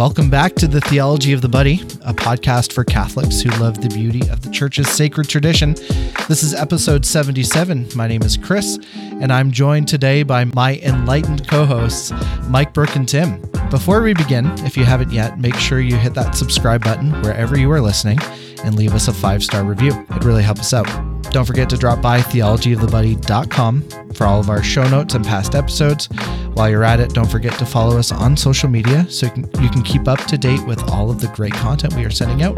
Welcome back to the Theology of the Buddy, a podcast for Catholics who love the beauty of the church's sacred tradition. This is episode 77. My name is Chris, and I'm joined today by my enlightened co hosts, Mike, Brooke, and Tim. Before we begin, if you haven't yet, make sure you hit that subscribe button wherever you are listening and leave us a five star review. It really helps us out. Don't forget to drop by theologyofthebuddy.com for all of our show notes and past episodes. While you're at it, don't forget to follow us on social media so you can, keep up to date with all of the great content we are sending out.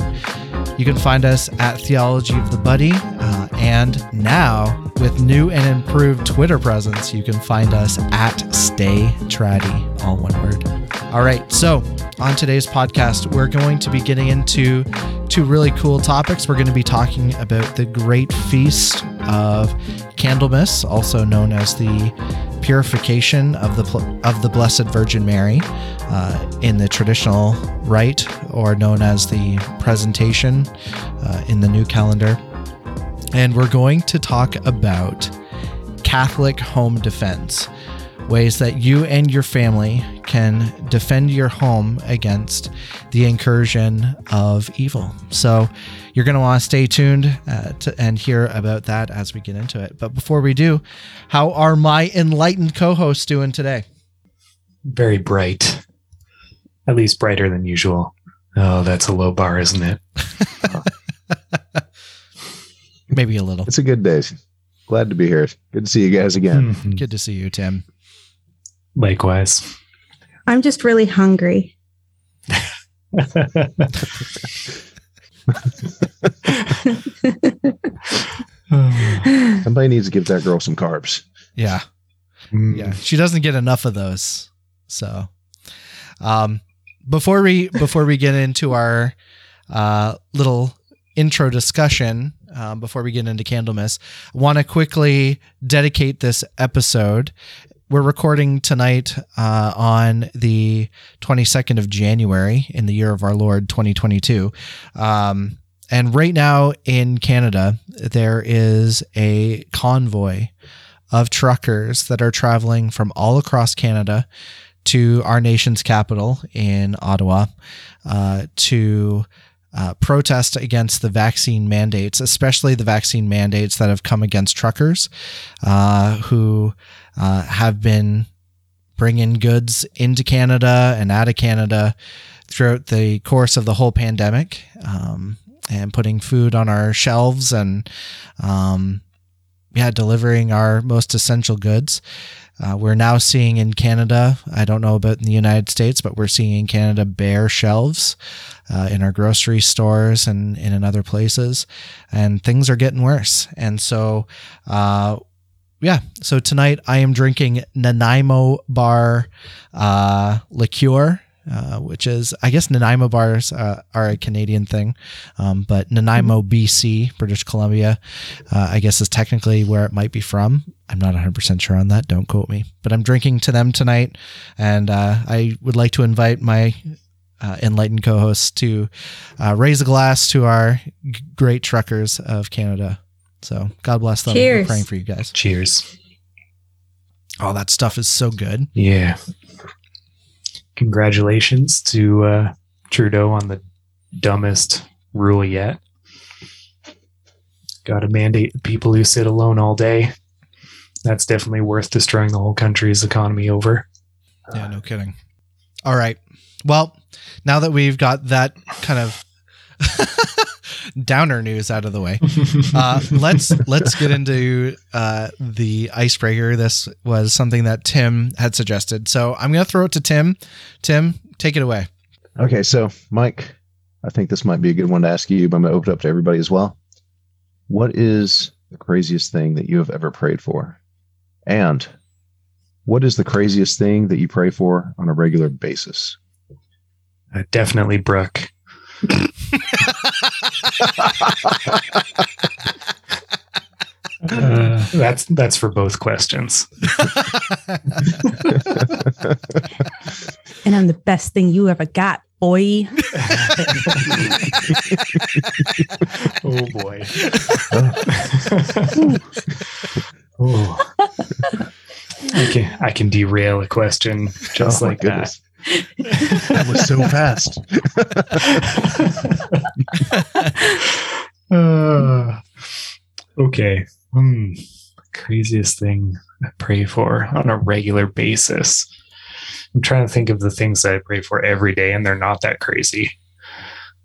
You can find us at Theology of the Buddy, uh, and now with new and improved Twitter presence, you can find us at Stay Traddy, all one word. All right, so on today's podcast, we're going to be getting into two really cool topics. We're going to be talking about the great feast of Candlemas, also known as the purification of the of the Blessed Virgin Mary uh, in the traditional rite, or known as the presentation uh, in the new calendar. And we're going to talk about Catholic home defense ways that you and your family can defend your home against the incursion of evil. So, you're going to want to stay tuned uh, to, and hear about that as we get into it. But before we do, how are my enlightened co hosts doing today? Very bright, at least brighter than usual. Oh, that's a low bar, isn't it? Maybe a little. It's a good day. Glad to be here. Good to see you guys again. Mm-hmm. Good to see you, Tim. Likewise. I'm just really hungry. Somebody needs to give that girl some carbs. Yeah. Mm. Yeah. She doesn't get enough of those. So um before we before we get into our uh little intro discussion, um, before we get into Candlemas, I want to quickly dedicate this episode we're recording tonight uh, on the 22nd of January in the year of our Lord 2022. Um, and right now in Canada, there is a convoy of truckers that are traveling from all across Canada to our nation's capital in Ottawa uh, to uh, protest against the vaccine mandates, especially the vaccine mandates that have come against truckers uh, who uh, have been bringing goods into Canada and out of Canada throughout the course of the whole pandemic um, and putting food on our shelves and um, yeah, delivering our most essential goods. Uh, we're now seeing in Canada, I don't know about in the United States, but we're seeing in Canada bare shelves uh, in our grocery stores and, and in other places. And things are getting worse. And so, uh, yeah, so tonight I am drinking Nanaimo Bar uh, liqueur. Uh, which is, I guess, Nanaimo bars uh, are a Canadian thing, um, but Nanaimo, BC, British Columbia, uh, I guess is technically where it might be from. I'm not 100% sure on that. Don't quote me. But I'm drinking to them tonight, and uh, I would like to invite my uh, enlightened co hosts to uh, raise a glass to our g- great truckers of Canada. So God bless them. Cheers. We're praying for you guys. Cheers. All that stuff is so good. Yeah. Congratulations to uh, Trudeau on the dumbest rule yet. Got to mandate people who sit alone all day. That's definitely worth destroying the whole country's economy over. Yeah, no kidding. All right. Well, now that we've got that kind of downer news out of the way. Uh, let's let's get into uh, the icebreaker. This was something that Tim had suggested, so I'm going to throw it to Tim. Tim, take it away. Okay, so Mike, I think this might be a good one to ask you, but I'm going to open it up to everybody as well. What is the craziest thing that you have ever prayed for? And what is the craziest thing that you pray for on a regular basis? Uh, definitely Brooke. uh, that's that's for both questions. and I'm the best thing you ever got, boy. oh boy. oh. I can I can derail a question just Oh, like goodness. that. That was so fast. Uh, okay. Hmm. Craziest thing I pray for on a regular basis. I'm trying to think of the things that I pray for every day, and they're not that crazy.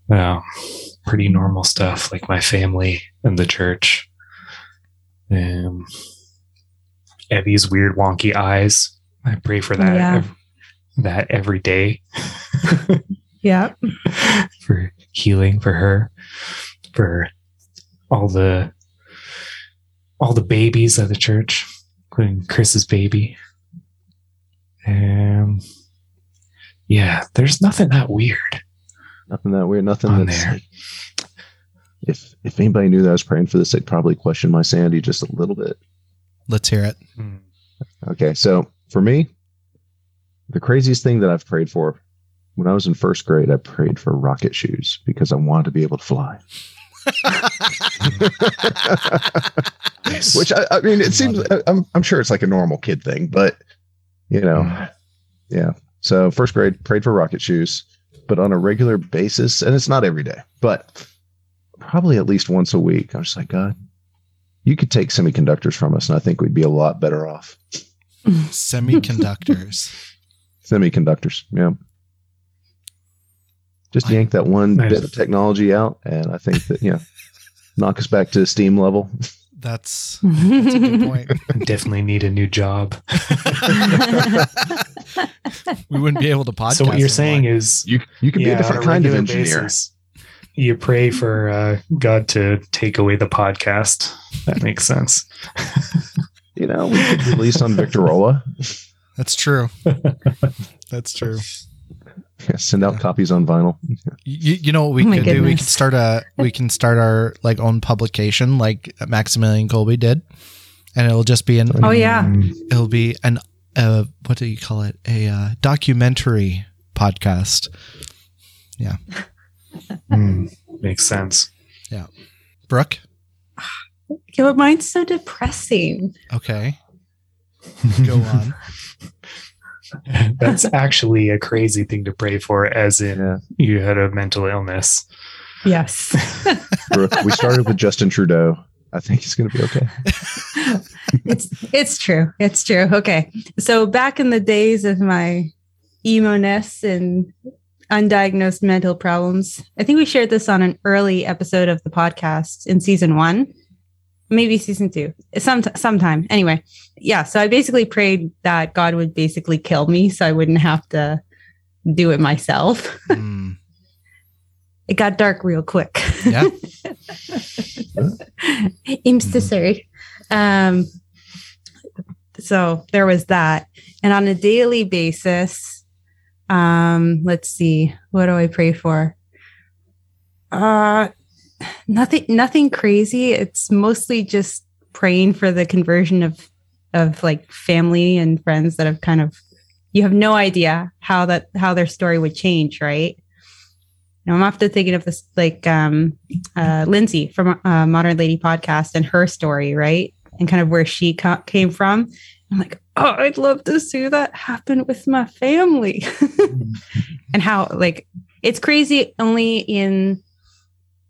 Well, pretty normal stuff like my family and the church. Um, Evie's weird wonky eyes. I pray for that. Yeah. ev- that every day. Yeah. for healing for her for all the all the babies of the church including chris's baby um yeah there's nothing that weird Nothing that weird. Nothing On that's there. like- if if anybody knew that I was praying for this, they'd probably question my sanity just a little bit. Let's hear it. Hmm. Okay, so for me, the craziest thing that I've prayed for when I was in first grade, I prayed for rocket shoes because I wanted to be able to fly. Which I, I mean, it seems it. I'm I'm sure it's like a normal kid thing, but you know, mm. yeah. So first grade, prayed for rocket shoes, but on a regular basis, and it's not every day, but probably at least once a week. I was like, God, you could take semiconductors from us, and I think we'd be a lot better off. Semiconductors. Semiconductors, yeah. Just yank that one Nice. bit of technology out, and I think that you know, knock us back to the steam level. That's that's a good point. definitely need a new job we wouldn't be able to podcast. so what you're saying anymore. is You you could be a different kind of regular engineer. basis, you pray for uh, god to take away the podcast that makes sense You know, we could release on Victorola. That's true. That's true. Yeah, send out copies on vinyl. You, you know what we Oh my could do? We could start a we can start our like own publication like Maximilian Kolbe did, and it'll just be an Oh, yeah. It'll be an uh what do you call it a uh, documentary podcast. mm, makes sense Yeah, Brooke, Yeah, but mine's so depressing. okay, go on. That's actually a crazy thing to pray for, as in Yeah. you had a mental illness. Yes. Brooke, we started with Justin Trudeau. I think he's going to be okay. it's it's true. It's true. Okay. So back in the days of my emo-ness and undiagnosed mental problems, I think we shared this on an early episode of the podcast in season one, maybe season two, some sometime. Anyway, yeah. So I basically prayed that God would basically kill me, so I wouldn't have to do it myself. Mm, It got dark real quick. Yeah. To say. Um, so there was that. And on a daily basis, um, let's see, what do I pray for? Uh nothing nothing crazy. It's mostly just praying for the conversion of of like family and friends that have kind of you have no idea how that how their story would change, right? Now I'm often thinking of this like um uh Lindsay from uh, Modern Lady podcast and her story, right? And kind of where she co- came from. I'm like, oh, I'd love to see that happen with my family. and how like it's crazy only in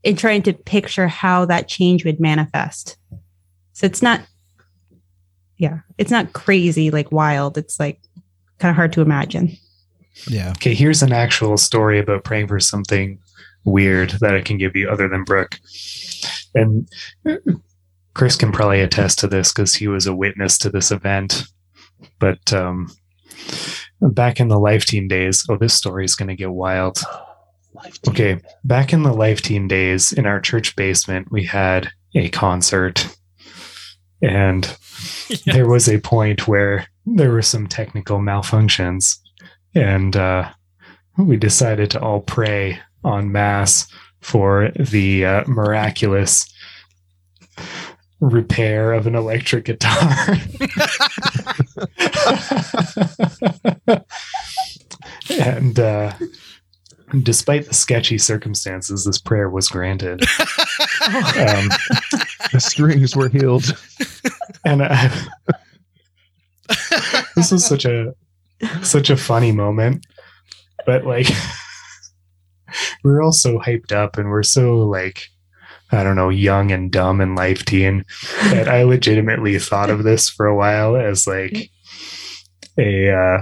in trying to picture how that change would manifest. So it's not yeah, it's not crazy like wild. It's like kind of hard to imagine. yeah. Okay, here's an actual story about praying for something weird that I can give you other than Brooke. And Chris can probably attest to this because he was a witness to this event. But um, back in the Life Teen days, oh, this story is going to get wild. Okay, back in the Life Teen days, in our church basement, we had a concert. And there was a point where there were some technical malfunctions and uh, we decided to all pray en masse for the uh, miraculous repair of an electric guitar. and uh, despite the sketchy circumstances, this prayer was granted. Um, The strings were healed. and I, this was such a such a funny moment but like we're all so hyped up and we're so like I don't know, young and dumb and life teen that I legitimately thought of this for a while as like a uh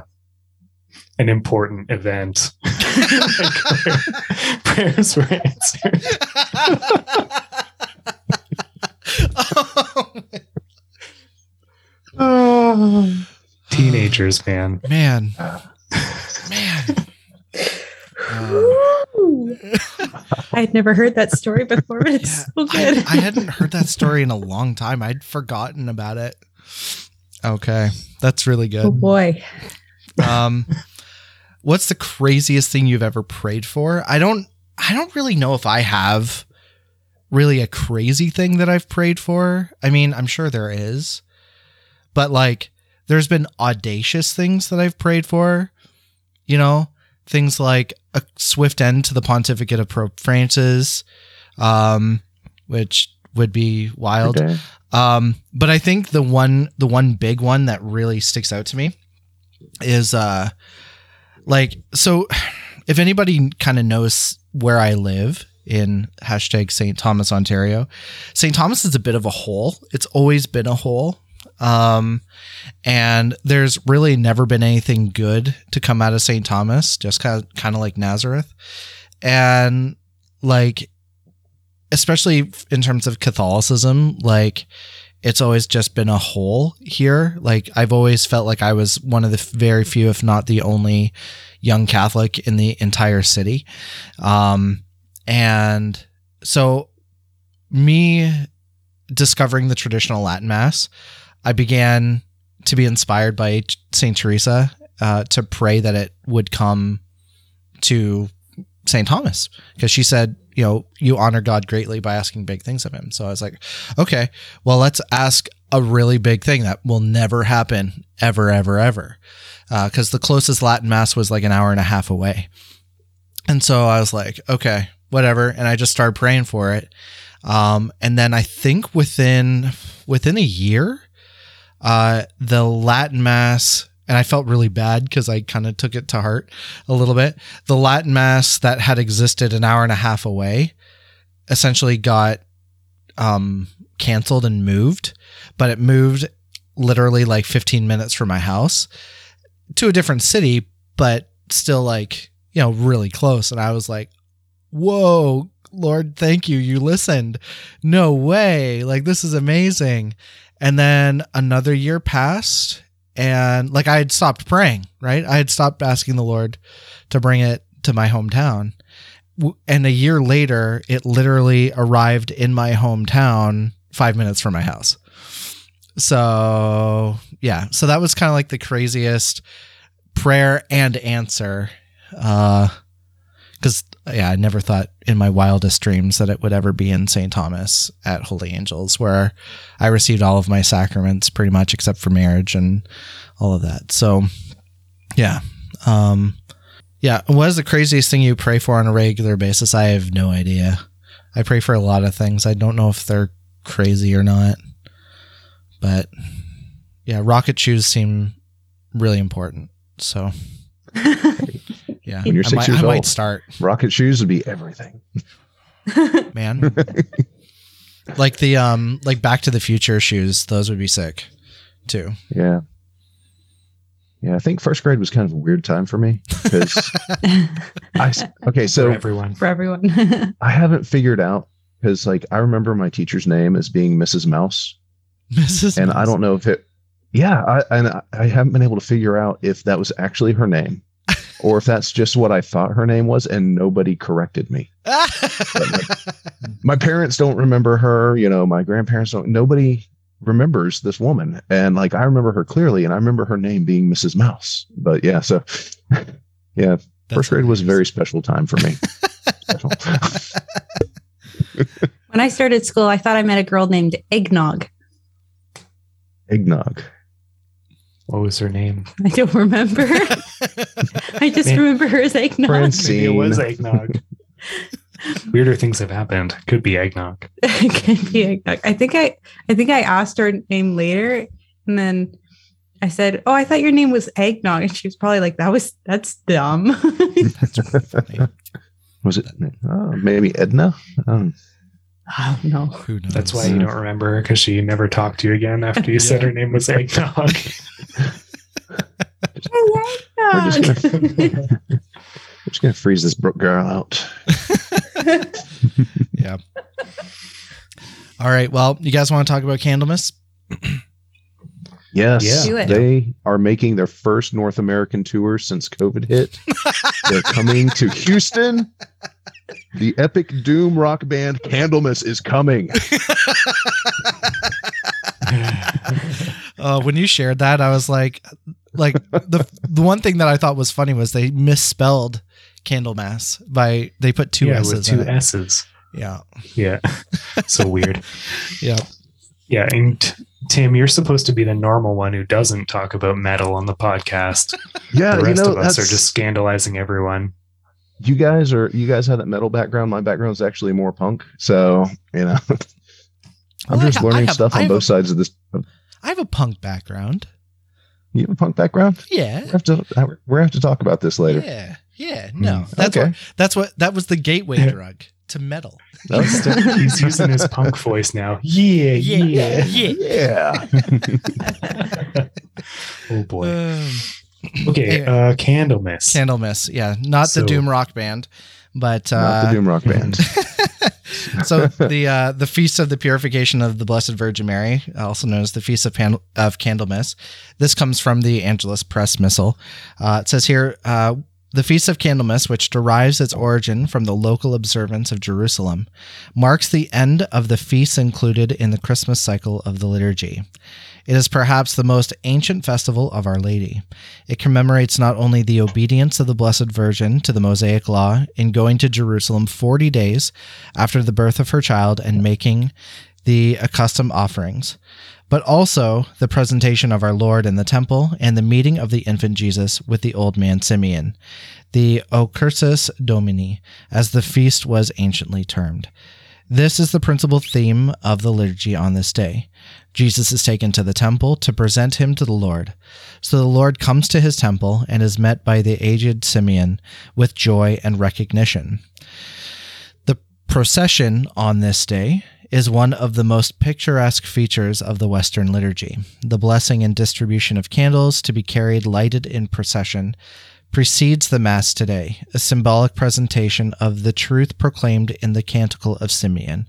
an important event. like, prayers were answered. oh, Teenagers, man. man, man. Uh, I had never heard that story before, but it's Yeah, so good. I hadn't heard that story in a long time. I'd forgotten about it. Okay, that's really good. oh good. boy. Um, what's the craziest thing you've ever prayed for? I don't. I don't really know if I have really a crazy thing that I've prayed for. I mean, I'm sure there is, but like, there's been audacious things that I've prayed for. You know, things like a swift end to the pontificate of Pope Francis, um, which would be wild. Okay. Um, but I think the one the one big one that really sticks out to me is uh like so if anybody kind of knows where I live in hashtag St. Thomas, Ontario, St. Thomas is a bit of a hole. It's always been a hole. Um, and there's really never been anything good to come out of St. Thomas, just kind of, kind of like Nazareth. And like, especially in terms of Catholicism, like, it's always just been a hole here. Like, I've always felt like I was one of the very few, if not the only young Catholic in the entire city. Um, and so, me discovering the traditional Latin Mass, I began to be inspired by Saint Teresa uh, to pray that it would come to Saint Thomas because she said, you know, you honor God greatly by asking big things of Him. So I was like, okay, well, let's ask a really big thing that will never happen ever, ever, ever, because the closest Latin Mass was like an hour and a half away. And so I was like, okay, whatever, and I just started praying for it. Um, and then I think within within a year, uh, the Latin Mass, and I felt really bad because I kind of took it to heart a little bit. The Latin Mass that had existed an hour and a half away essentially got um, canceled and moved, but it moved literally like 15 minutes from my house to a different city, but still like, you know, really close. And I was like, whoa, Lord, thank you. You listened. No way. Like, this is amazing. And then another year passed, and like I had stopped praying, right? I had stopped asking the Lord to bring it to my hometown. And a year later, it literally arrived in my hometown five minutes from my house. So, yeah. So that was kind of like the craziest prayer and answer. Uh, because yeah, I never thought in my wildest dreams that it would ever be in St. Thomas at Holy Angels, where I received all of my sacraments pretty much except for marriage and all of that. So, yeah, um, yeah. What is the craziest thing you pray for on a regular basis? I have no idea. I pray for a lot of things. I don't know if they're crazy or not, but yeah, rocket shoes seem really important. So, yeah, When you're I six might, years I might old. start Rocket shoes would be everything. man. like the um like Back to the Future shoes, those would be sick too. Yeah. Yeah, I think first grade was kind of a weird time for me because I okay, for so everyone. For everyone. I haven't figured out because like I remember my teacher's name as being Mrs. Mouse, Mrs. and I don't know if it, yeah, I and I- I haven't been able to figure out if that was actually her name, or if that's just what I thought her name was, and nobody corrected me. My parents don't remember her, you know, my grandparents don't. Nobody remembers this woman, and like I remember her clearly, and I remember her name being Mrs. Mouse. But yeah, so yeah, first grade was a very special time for me. When I started school, I thought I met a girl named Eggnog. Eggnog. What was her name? I don't remember. I just Man. remember her as Eggnog. Prince. Maybe it was eggnog. Weirder things have happened. Could be eggnog. could be eggnog. I think I I think I asked her name later and then I said, "Oh, I thought your name was Eggnog," and she was probably like, "That was that's dumb." That's pretty funny. Was it uh, maybe Edna? Um, oh no. Who knows? That's why you don't remember her because she never talked to you again after you said her name was Eggnog. We're just gonna, we're just gonna freeze this Brooke girl out. Yeah. All right. Well, you guys want to talk about Candlemas? Yes, Yeah. They are making their first North American tour since COVID hit. They're coming to Houston. The epic doom rock band Candlemass is coming. Uh, when you shared that, I was like, like the the one thing that I thought was funny was they misspelled Candlemas by they put two yeah, S's with two in it. S's. Yeah. Yeah, so weird. Yeah. Yeah, and t- Tim, you're supposed to be the normal one who doesn't talk about metal on the podcast. Yeah, the you rest know of us are just scandalizing everyone. you guys are you guys have that metal background. My background is actually more punk. So you know, I'm Well, just ha- I learning have- stuff on both a- sides of this. I have a punk background. You have a punk background. Yeah. We have to we're gonna have to talk about this later. Yeah. Yeah. No. Mm, That's okay. what that's what that was the gateway Yeah. drug to metal. He's, still- he's using his punk voice now. Yeah, Yeah. yeah. Yeah. Oh boy. Um, Okay, Anyway. uh, Candlemas. Candlemas. Yeah. Not the Doom Rock Band, but uh Not the doom rock band. so the uh, the feast of the purification of the Blessed Virgin Mary, also known as the feast of Pan- of Candlemas. This comes from the Angelus Press Missal. Uh, it says here. Uh, the Feast of Candlemas, which derives its origin from the local observance of Jerusalem, marks the end of the feasts included in the Christmas cycle of the liturgy. It is perhaps the most ancient festival of Our Lady. It commemorates not only the obedience of the Blessed Virgin to the Mosaic Law in going to Jerusalem 40 days after the birth of her child and making the accustomed offerings, but also the presentation of our Lord in the temple and the meeting of the infant Jesus with the old man Simeon, the Occursus Domini, as the feast was anciently termed. This is the principal theme of the liturgy on this day. Jesus is taken to the temple to present him to the Lord. So the Lord comes to his temple and is met by the aged Simeon with joy and recognition. The procession on this day is one of the most picturesque features of the Western liturgy. The blessing and distribution of candles to be carried lighted in procession precedes the Mass today, a symbolic presentation of the truth proclaimed in the Canticle of Simeon.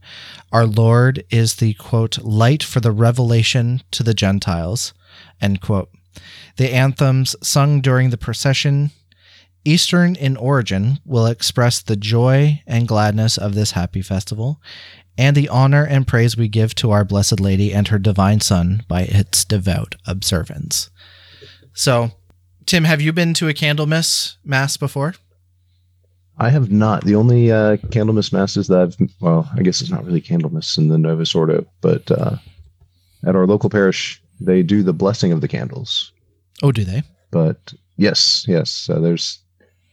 Our Lord is the quote, light for the revelation to the Gentiles, end quote. The anthems sung during the procession, Eastern in origin, will express the joy and gladness of this happy festival and the honor and praise we give to our Blessed Lady and her Divine Son by its devout observance. So, Tim, have you been to a Candlemas Mass before? I have not. The only uh, Candlemas masses that I've, well, I guess it's not really Candlemas in the Novus Ordo, but uh, at our local parish, they do the blessing of the candles. Oh, do they? But yes, yes, so there's,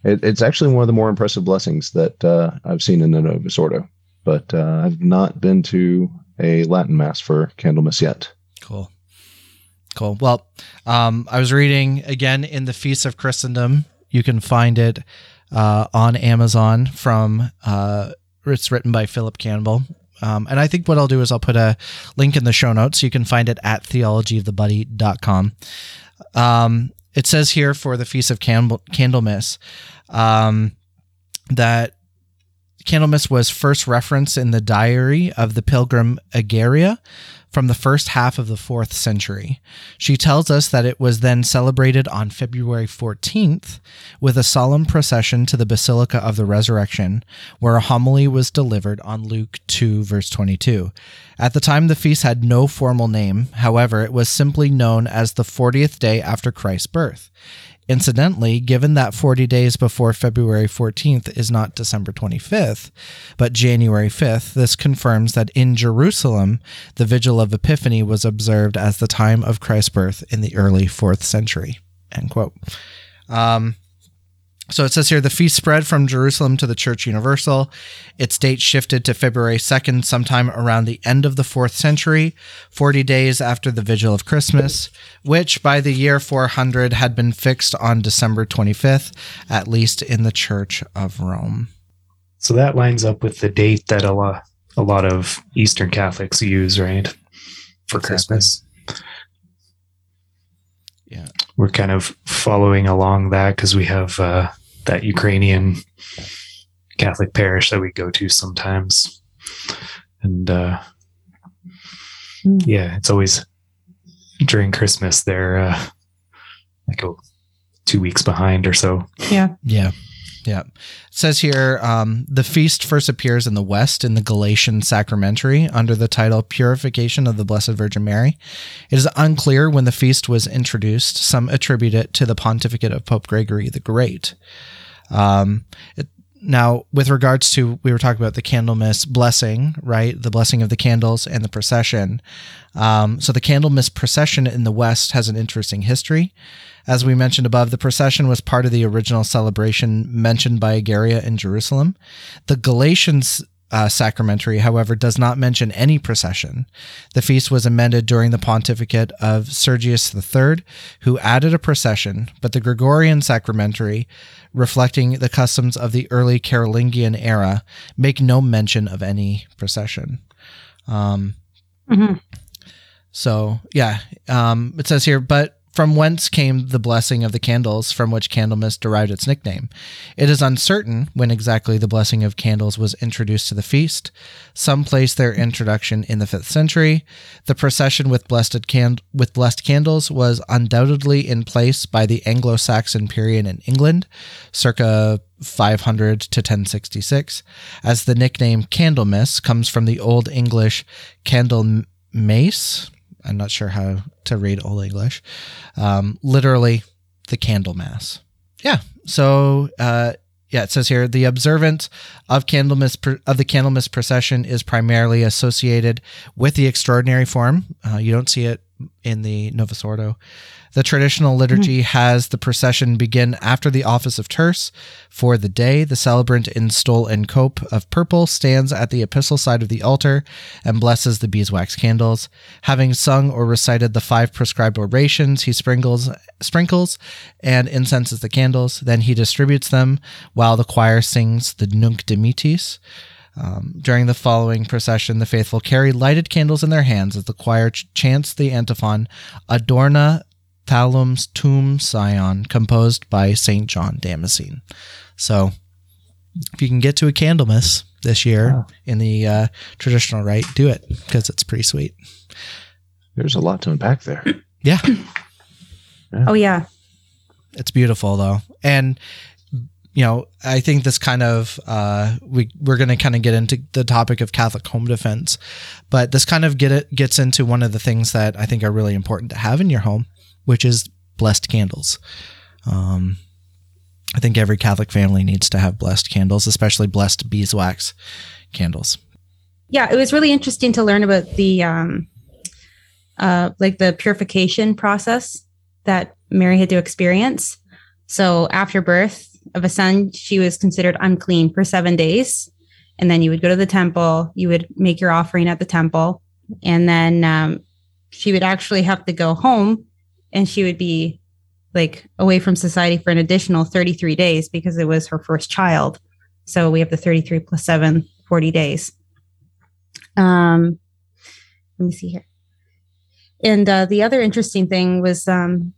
it, it's actually one of the more impressive blessings that uh, I've seen in the Novus Ordo. But uh, I've not been to a Latin Mass for Candlemas yet. Cool. Cool. Well, um, I was reading again in the Feast of Christendom. You can find it uh, on Amazon from, uh, it's written by Philip Campbell. Um, and I think what I'll do is I'll put a link in the show notes. You can find it at theologyofthebuddy.com. Um, it says here for the Feast of Candle- Candlemas um, that Candlemas was first referenced in the diary of the pilgrim Egeria from the first half of the fourth century. She tells us that it was then celebrated on February 14th with a solemn procession to the Basilica of the Resurrection, where a homily was delivered on Luke 2, verse 22. At the time, the feast had no formal name. However, it was simply known as the 40th day after Christ's birth. Incidentally, given that 40 days before February 14th is not December 25th, but January 5th, this confirms that in Jerusalem, the Vigil of Epiphany was observed as the time of Christ's birth in the early 4th century. End quote. Um, So it says here the feast spread from Jerusalem to the Church Universal. Its date shifted to February 2nd, sometime around the end of the fourth century, 40 days after the vigil of Christmas, which by the year 400 had been fixed on December 25th, at least in the Church of Rome. So that lines up with the date that a lot, a lot of Eastern Catholics use, right? For Exactly. Christmas. Yeah. We're kind of following along that because we have uh, that Ukrainian Catholic parish that we go to sometimes. And uh, Hmm. yeah, it's always during Christmas, they're uh, like two weeks behind or so. Yeah. Yeah. Yeah. It says here um, the feast first appears in the West in the Gelasian Sacramentary under the title Purification of the Blessed Virgin Mary. It is unclear when the feast was introduced. Some attribute it to the pontificate of Pope Gregory the Great. Um, it, now, with regards to, we were talking about the Candlemas blessing, right? The blessing of the candles and the procession. Um, so, the Candlemas procession in the West has an interesting history. As we mentioned above, the procession was part of the original celebration mentioned by Egeria in Jerusalem. The Galatians uh, sacramentary, however, does not mention any procession. The feast was amended during the pontificate of Sergius III, who added a procession, but the Gregorian sacramentary, reflecting the customs of the early Carolingian era, make no mention of any procession. Um, Mhm. so yeah, um, it says here, but from whence came the blessing of the candles from which Candlemas derived its nickname? It is uncertain when exactly the blessing of candles was introduced to the feast. Some place their introduction in the fifth century. The procession with blessed can- with blessed candles was undoubtedly in place by the Anglo-Saxon period in England, circa 500 to 1066, as the nickname Candlemas comes from the Old English candlemace. I'm not sure how to read Old English. Um, literally, the candle mass. Yeah. So, uh, yeah, it says here the observance of Candlemas of the Candlemas procession is primarily associated with the extraordinary form. Uh, you don't see it in the Novus Ordo. The traditional liturgy has the procession begin after the office of terce. For the day, the celebrant in stole and cope of purple stands at the epistle side of the altar and blesses the beeswax candles. Having sung or recited the five prescribed orations, he sprinkles sprinkles and incenses the candles. Then he distributes them while the choir sings the Nunc Dimittis. Um, during the following procession, the faithful carry lighted candles in their hands as the choir ch- chants the antiphon Adorna Thalamum Tuum Sion, composed by St. John Damascene. So, if you can get to a Candlemas this year Wow. in the uh, traditional rite, do it because it's pretty sweet. There's a lot to unpack there. Yeah, Oh yeah. it's beautiful though, and you know, I think this kind of uh, we we're going to kind of get into the topic of Catholic home defense, but this kind of get it gets into one of the things that I think are really important to have in your home, which is blessed candles. Um, I think every Catholic family needs to have blessed candles, especially blessed beeswax candles. yeah it was really interesting to learn about the um uh like the purification process that mary had to experience so after birth of a son she was considered unclean for seven days and then you would go to the temple you would make your offering at the temple and then um, she would actually have to go home and she would be like away from society for an additional 33 days because it was her first child so we have the 33 plus 7 40 days um, let me see here. And uh, the other interesting thing was, um,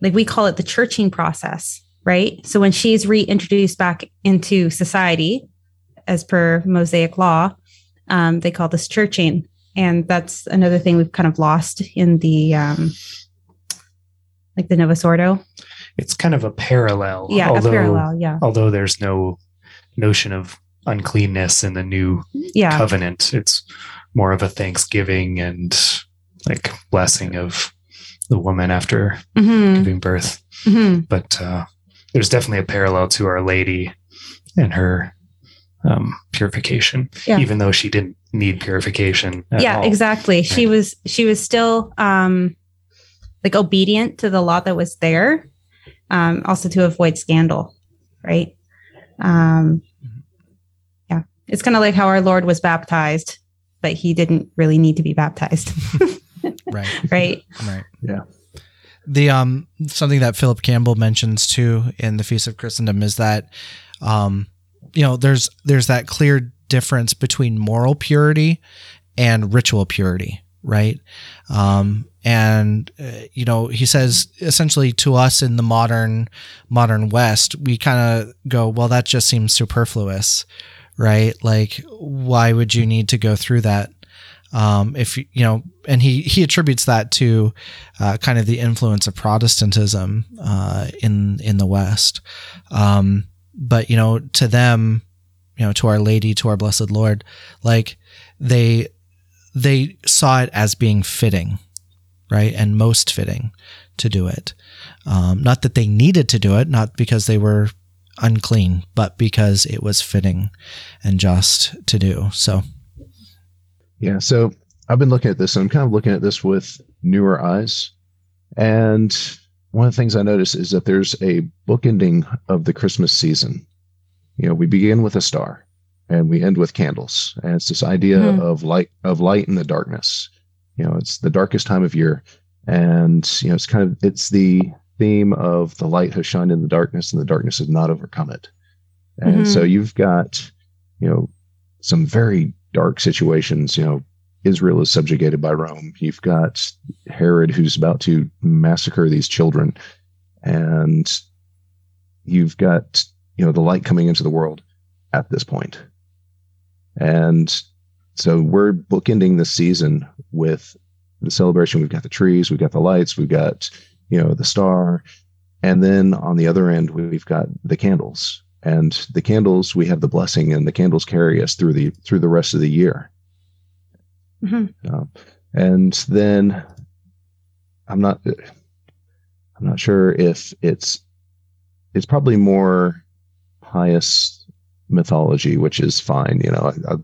like we call it the churching process, right? So when she's reintroduced back into society, as per Mosaic law, um, they call this churching, and that's another thing we've kind of lost in the um, like the Novus Ordo. It's kind of a parallel. Yeah, although, a parallel. Yeah, Although there's no notion of uncleanness in the new yeah, covenant, it's more of a thanksgiving and like blessing of the woman after hmm giving birth. hmm But uh, there's definitely a parallel to Our Lady and her um, purification, Yeah. even though she didn't need purification. At yeah all. exactly she was she was still um like obedient to the law that was there um also to avoid scandal right? Um, yeah, it's kind of like how our Lord was baptized, but he didn't really need to be baptized, right. right? Right. Yeah. The um something that Philip Campbell mentions too in the Feast of Christendom is that um you know there's there's that clear difference between moral purity and ritual purity, right? Um and uh, you know he says essentially to us in the modern modern west we kind of go well that just seems superfluous right like why would you need to go through that um, if you know, and he he attributes that to uh, kind of the influence of Protestantism uh, in in the West. Um, but you know, to them, you know, to Our Lady, to our Blessed Lord, like they they saw it as being fitting, right, and most fitting to do it. Um, not that they needed to do it, not because they were unclean, but because it was fitting and just to do. So. Yeah. So I've been looking at this and I'm kind of looking at this with newer eyes. And one of the things I notice is that there's a bookending of the Christmas season. You know, we begin with a star and we end with candles. And it's this idea Mhm. of light of light in the darkness. You know, it's the darkest time of year. And, you know, it's kind of it's the theme of the light has shined in the darkness and the darkness has not overcome it. And Mhm. so you've got, you know, some very dark situations. You know, Israel is subjugated by Rome. You've got Herod who's about to massacre these children, and you've got you know the light coming into the world at this point. And so we're bookending this season with the celebration. We've got the trees, we've got the lights, we've got you know the star, and then on the other end we've got the candles. And the candles, we have the blessing, and the candles carry us through the through the rest of the year. Mhm. Uh, and then I'm not I'm not sure if it's it's probably more pious mythology, which is fine. You know, I, I,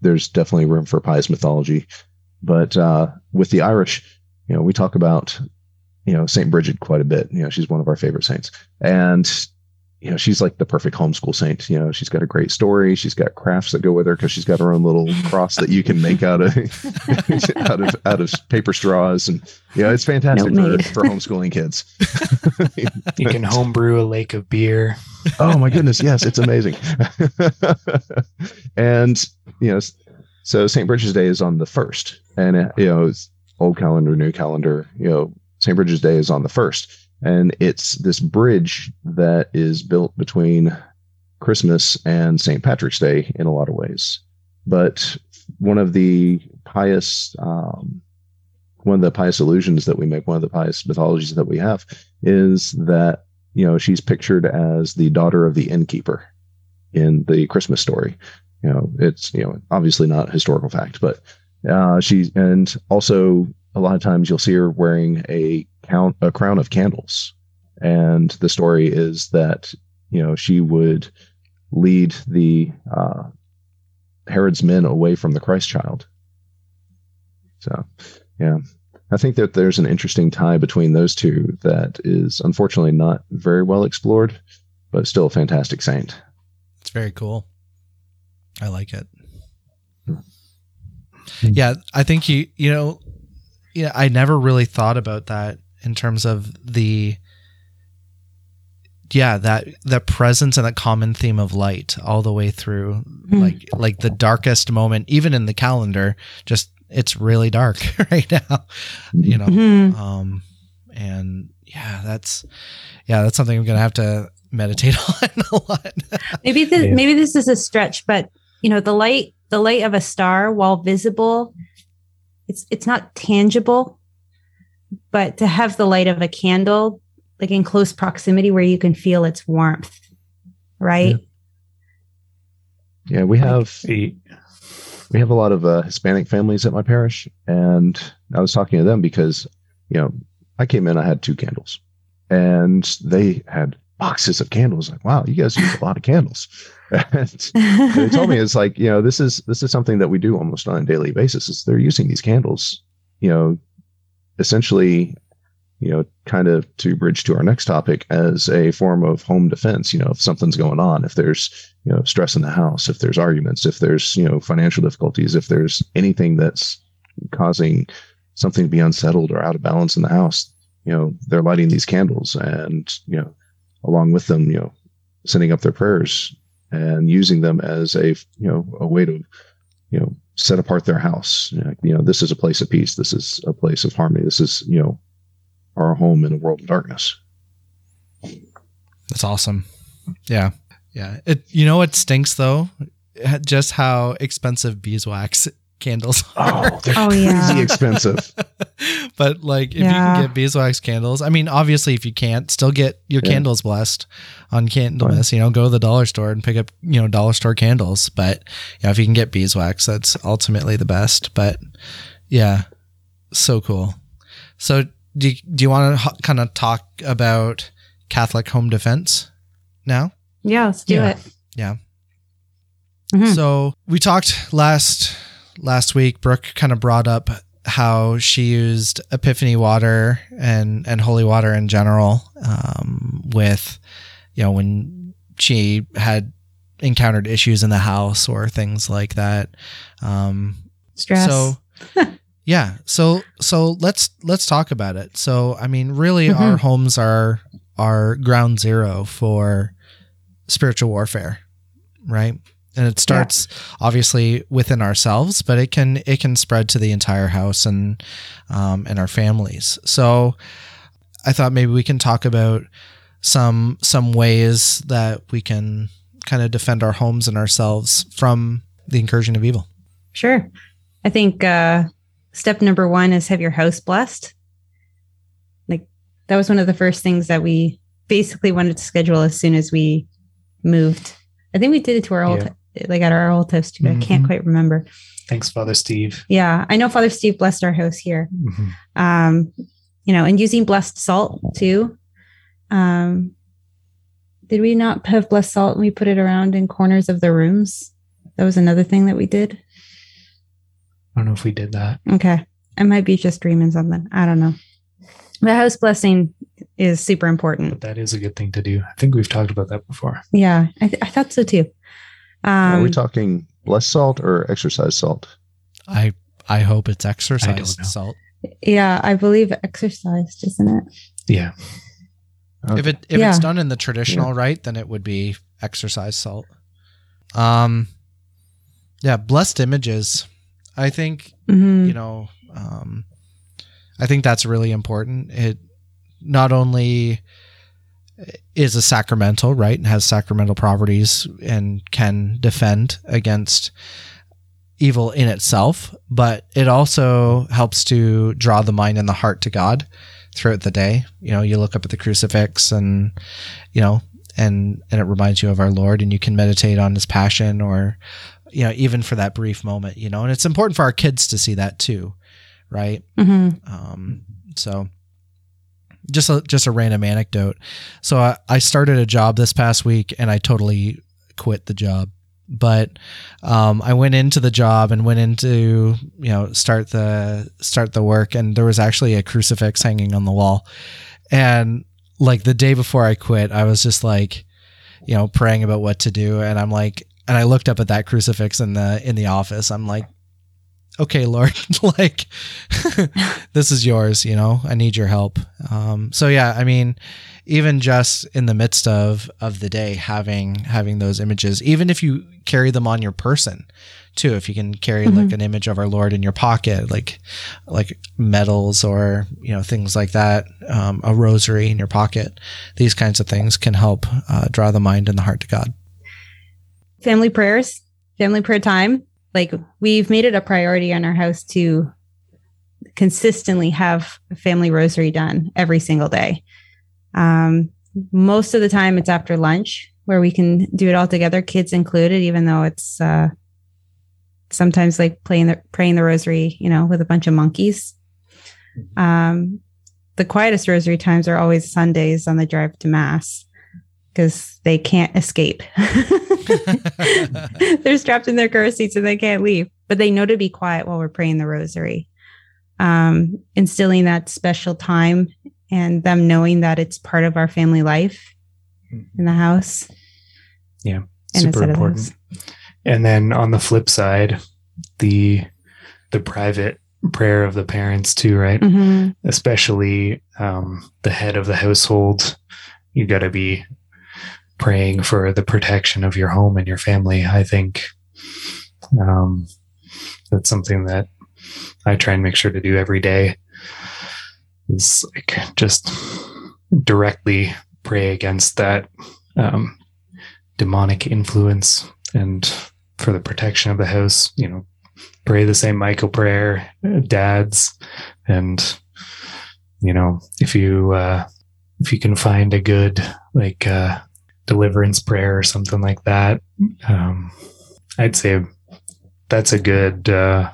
there's definitely room for pious mythology, but uh, with the Irish, you know, we talk about you know Saint Bridget quite a bit. You know, she's one of our favorite saints, and you know she's like the perfect homeschool saint. You know, she's got a great story. She's got crafts that go with her because she's got her own little cross that you can make out of out of out of paper straws, and you know, it's fantastic Note for, for homeschooling kids. You can homebrew a lake of beer. oh my goodness yes it's amazing and you know so st bridget's day is on the first and uh, you know it's old calendar new calendar you know st bridget's day is on the first and it's this bridge that is built between christmas and st patrick's day in a lot of ways. But one of the pious um, one of the pious illusions that we make one of the pious mythologies that we have is that you know she's pictured as the daughter of the innkeeper in the christmas story. You know it's you know obviously not historical fact but uh she's and also a lot of times you'll see her wearing a count a crown of candles and the story is that you know she would lead the uh herod's men away from the christ child so yeah I think that there's an interesting tie between those two that is unfortunately not very well explored, but still a fantastic saint. It's very cool. I like it. Hmm. Yeah, I think you you know, yeah, I never really thought about that in terms of the yeah, that that presence and that common theme of light all the way through Mm. like like the darkest moment even in the calendar just it's really dark right now, you know. Mhm. Um and yeah, that's yeah, that's something I'm going to have to meditate on a lot. Maybe this, Yeah. maybe this is a stretch, but you know, the light, the light of a star, while visible, it's it's not tangible. But to have the light of a candle, like in close proximity, where you can feel its warmth, right? Yeah, we have we have a lot of uh, Hispanic families at my parish, and I was talking to them because you know I came in, I had two candles, and they had boxes of candles. Like, wow, you guys use a lot of candles. and they told me it's like you know this is this is something that we do almost on a daily basis. Is they're using these candles, you know, essentially you know, kind of to bridge to our next topic as a form of home defense. You know, if something's going on, if there's, you know, stress in the house, if there's arguments, if there's, you know, financial difficulties, if there's anything that's causing something to be unsettled or out of balance in the house, you know, they're lighting these candles and, you know, along with them, you know, sending up their prayers and using them as a, you know, a way to, you know, set apart their house. You know, this is a place of peace. This is a place of harmony. This is, you know, our home in a world of darkness. That's awesome. Yeah. Yeah. It you know what stinks though? Just how expensive beeswax candles are. Oh, they're Oh, crazy yeah. expensive. but like if you can get beeswax candles, I mean obviously if you can't, still get your Yeah. candles blessed on Candlemas. You know, go to the dollar store and pick up, you know, dollar store candles. But you know, if you can get beeswax, that's ultimately the best. But yeah, so cool. So do you, do you want to h- kind of talk about Catholic home defense now? Yeah, let's do Yeah. it. Yeah. Mhm. So we talked last last week. Brooke kind of brought up how she used Epiphany water and and holy water in general um, with you know when she had encountered issues in the house or things like that. Um, Stress. so yeah, so so let's let's talk about it. So I mean, really, Mhm. our homes are are ground zero for spiritual warfare, right? And it starts obviously within ourselves, but it can it can spread to the entire house and um, and our families. So I thought maybe we can talk about some some ways that we can kind of defend our homes and ourselves from the incursion of evil. Sure. I think uh, step number one is have your house blessed. Like that was one of the first things that we basically wanted to schedule as soon as we moved. I think we did it to our old, like at our old house too. I can't Mhm. quite remember. Thanks, Father Steve. Yeah, I know Father Steve blessed our house here. Mhm. Um, you know, and using blessed salt too. Um, did we not have blessed salt and we put it around in corners of the rooms? That was another thing that we did. I don't know if we did that. Okay. I might be just dreaming something. I don't know. The house blessing is super important. But that is a good thing to do. I think we've talked about that before. Yeah, I, th- I thought so too. Are Um, we talking blessed salt or exorcise salt? I I hope it's exorcise salt. yeah, I believe exorcised, isn't it? Yeah. If it if Yeah. it's done in the traditional rite, then it would be exorcise salt. Um, yeah, blessed images. I think Mhm. you know. Um, I think that's really important. It not only is a sacramental, right, and has sacramental properties and can defend against evil in itself, but it also helps to draw the mind and the heart to God throughout the day. You know, you look up at the crucifix and, you know, and and it reminds you of our Lord and you can meditate on his passion or you know, even for that brief moment, you know. And it's important for our kids to see that too, right? Mhm. Um, so just a just a random anecdote. So I, I started a job this past week and I totally quit the job. But um, I went into the job and went into you know start the start the work and there was actually a crucifix hanging on the wall, and like the day before I quit, I was just like, you know, praying about what to do, and I'm like, and I looked up at that crucifix in the in the office. I'm like, okay, Lord, like this is yours, you know, I need your help. Um, so yeah, I mean, even just in the midst of, of the day, having, having those images, even if you carry them on your person too, if you can carry like Mhm. an image of our Lord in your pocket, like, like medals or, you know, things like that, um, a rosary in your pocket, these kinds of things can help, uh, draw the mind and the heart to God. family prayers, family prayer time. Like we've made it a priority in our house to consistently have a family rosary done every single day. Um, most of the time, it's after lunch where we can do it all together, kids included, even though it's uh, sometimes like playing the praying the rosary, you know, with a bunch of monkeys. Um, the quietest rosary times are always Sundays on the drive to mass because they can't escape. They're strapped in their car seats and they can't leave, but they know to be quiet while we're praying the rosary. Um, instilling that special time and them knowing that it's part of our family life in the house. Yeah, super important. And then on the flip side, the the private prayer of the parents too, right? Mhm. Especially um, the head of the household. You got to be praying for the protection of your home and your family. I think um, that's something that I try and make sure to do every day. Is like just directly pray against that um, demonic influence and for the protection of the house. You know, pray the Saint Michael prayer, dads, and you know, if you uh, if you can find a good like uh, deliverance prayer or something like that, um, I'd say that's a good uh,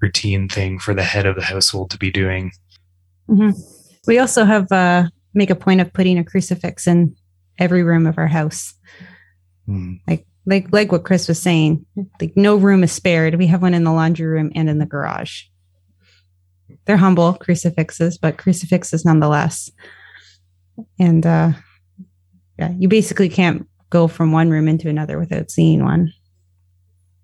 routine thing for the head of the household to be doing. We also have uh, make a point of putting a crucifix in every room of our house. Mm. like like what Chris was saying. Like no room is spared. We have one in the laundry room and in the garage. They're humble crucifixes, but crucifixes nonetheless. And uh yeah, you basically can't go from one room into another without seeing one.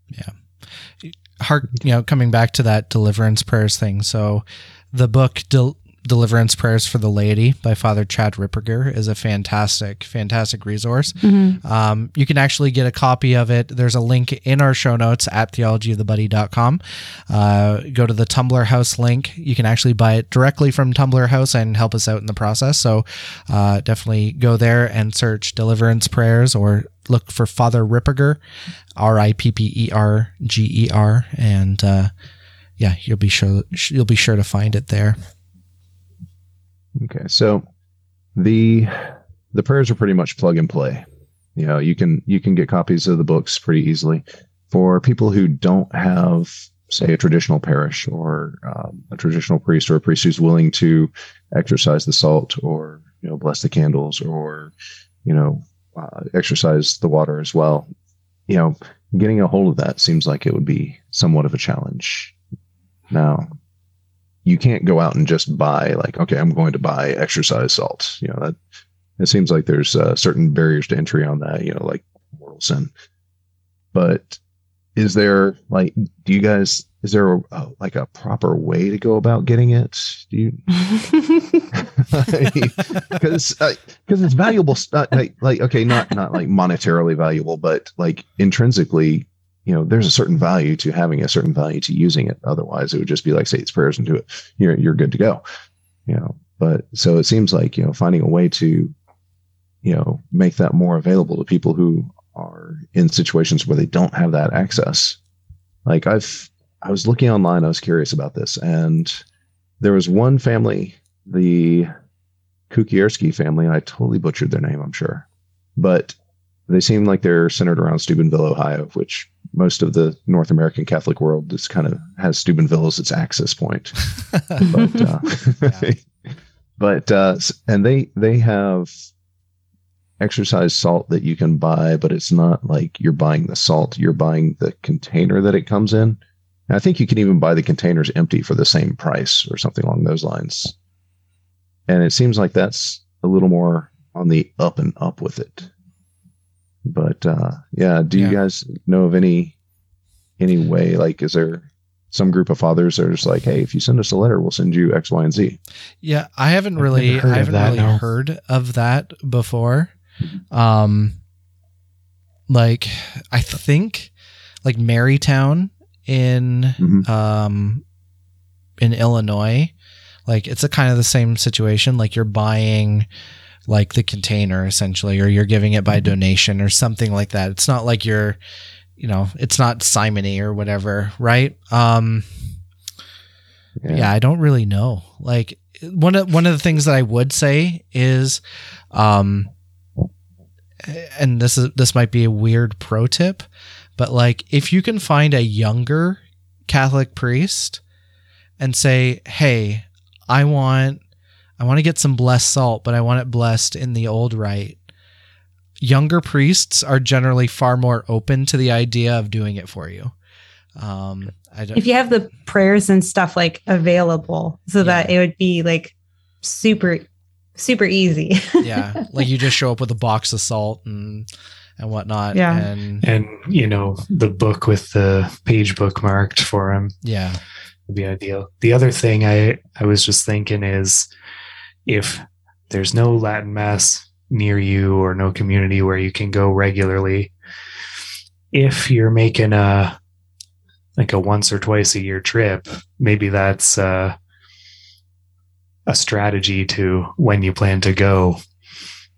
Yeah. Heart, you know, coming back to that deliverance prayers thing. So, the book Del- Deliverance Prayers for the Laity by Father Chad Ripperger is a fantastic, fantastic resource. Um, you can actually get a copy of it. There's a link in our show notes at theologyofthebuddy.com. Uh, go to the Tumblar House link. You can actually buy it directly from Tumblar House and help us out in the process. So uh, definitely go there and search Deliverance Prayers or look for Father Ripperger, R I P P E R G E R, and uh, yeah, you'll be sure you'll be sure to find it there. Okay, so the the prayers are pretty much plug and play. You know, you can you can get copies of the books pretty easily. For people who don't have, say, a traditional parish or um, a traditional priest or a priest who's willing to exorcise the salt or you know bless the candles or you know uh, exorcise the water as well. You know, getting a hold of that seems like it would be somewhat of a challenge. Now, you can't go out and just buy like okay i'm going to buy exorcise salt you know that it seems like there's uh, certain barriers to entry on that you know like mortal sin but is there like do you guys is there a, a, like a proper way to go about getting it? Do you because because it's valuable like, like okay not not like monetarily valuable but like intrinsically you know there's a certain value to having a certain value to using it. Otherwise it would just be like say it's prayers and do it. You're you're good to go. You know but so it seems like you know finding a way to you know make that more available to people who are in situations where they don't have that access. Like i've i was looking online i was curious about this and there was one family the kukierski family i totally butchered their name i'm sure but they seem like they're centered around steubenville ohio which most of the north american catholic world is kind of has steubenville as its access point but uh, but uh, and they they have exorcise salt that you can buy, but it's not like you're buying the salt; you're buying the container that it comes in. And I think you can even buy the containers empty for the same price or something along those lines. And it seems like that's a little more on the up and up with it. But uh, yeah, do Yeah. you guys know of any any way? Like, is there some group of fathers that are just like, hey, if you send us a letter, we'll send you X, Y, and Z. Yeah, I haven't I've really, heard I of haven't that, really no. heard of that before. Um, like I think, like Marytown in Mhm. um in Illinois, like it's a kind of the same situation. Like you're buying like the container essentially, or you're giving it by donation or something like that. It's not like you're, you know, it's not simony or whatever, right? Um, yeah. I don't really know. Like one of one of the things that I would say is, um, and this is this might be a weird pro tip, but like if you can find a younger Catholic priest and say, "Hey, I want I want to get some blessed salt, but I want it blessed in the old rite." Younger priests are generally far more open to the idea of doing it for you. Um, I don't, if you have the prayers and stuff like available so that it would be like super super easy. yeah, like you just show up with a box of salt and and whatnot. Yeah. and And you know, the book with the page bookmarked for him yeah, would be ideal. The other thing I I was just thinking is if there's no Latin mass near you or no community where you can go regularly, if you're making a like a once or twice a year trip, maybe that's uh, a strategy to when you plan to go.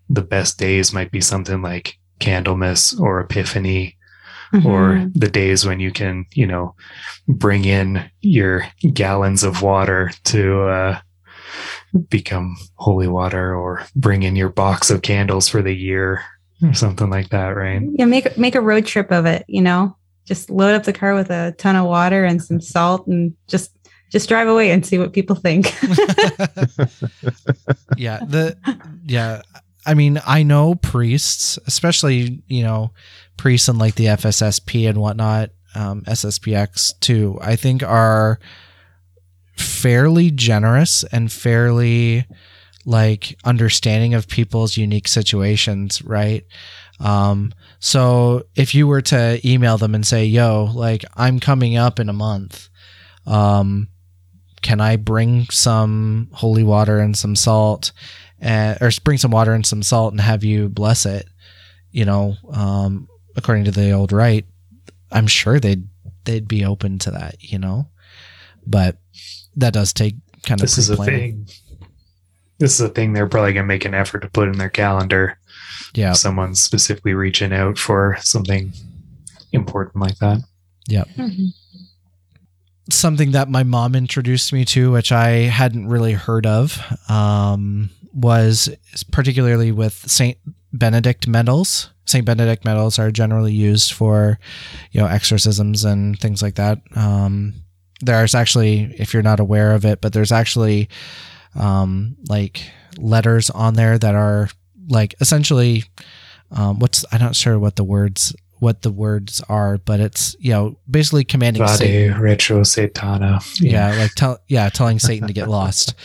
The best days might be something like Candlemas or Epiphany or Mhm. the days when you can, you know, bring in your gallons of water to uh, become holy water or bring in your box of candles for the year or something like that, right? yeah, make make a road trip of it, you know. Just load up the car with a ton of water and some salt and just just drive away and see what people think. yeah. The yeah. I mean, I know priests, especially you know priests in like the FSSP and whatnot, um, SSPX too. I think are fairly generous and fairly like understanding of people's unique situations, right? Um, so if you were to email them and say, "Yo, like I'm coming up in a month, um, can I bring some holy water and some salt, and, or bring some water and some salt and have you bless it?" You know, um, according to the old rite, I'm sure they'd they'd be open to that. You know, but that does take kind of This is a thing. This is a thing they're probably gonna make an effort to put in their calendar. Yeah, If someone's specifically reaching out for something important like that. Yeah. Something that my mom introduced me to, which I hadn't really heard of, um, was particularly with Saint Benedict medals. Saint Benedict medals are generally used for, you know, exorcisms and things like that. Um, there's actually, if you're not aware of it, but there's actually um, like letters on there that are like essentially, um, what's I'm not sure what the words what the words are, but it's you know basically commanding Satan Vade retro satana. yeah, like tell yeah telling satan to get lost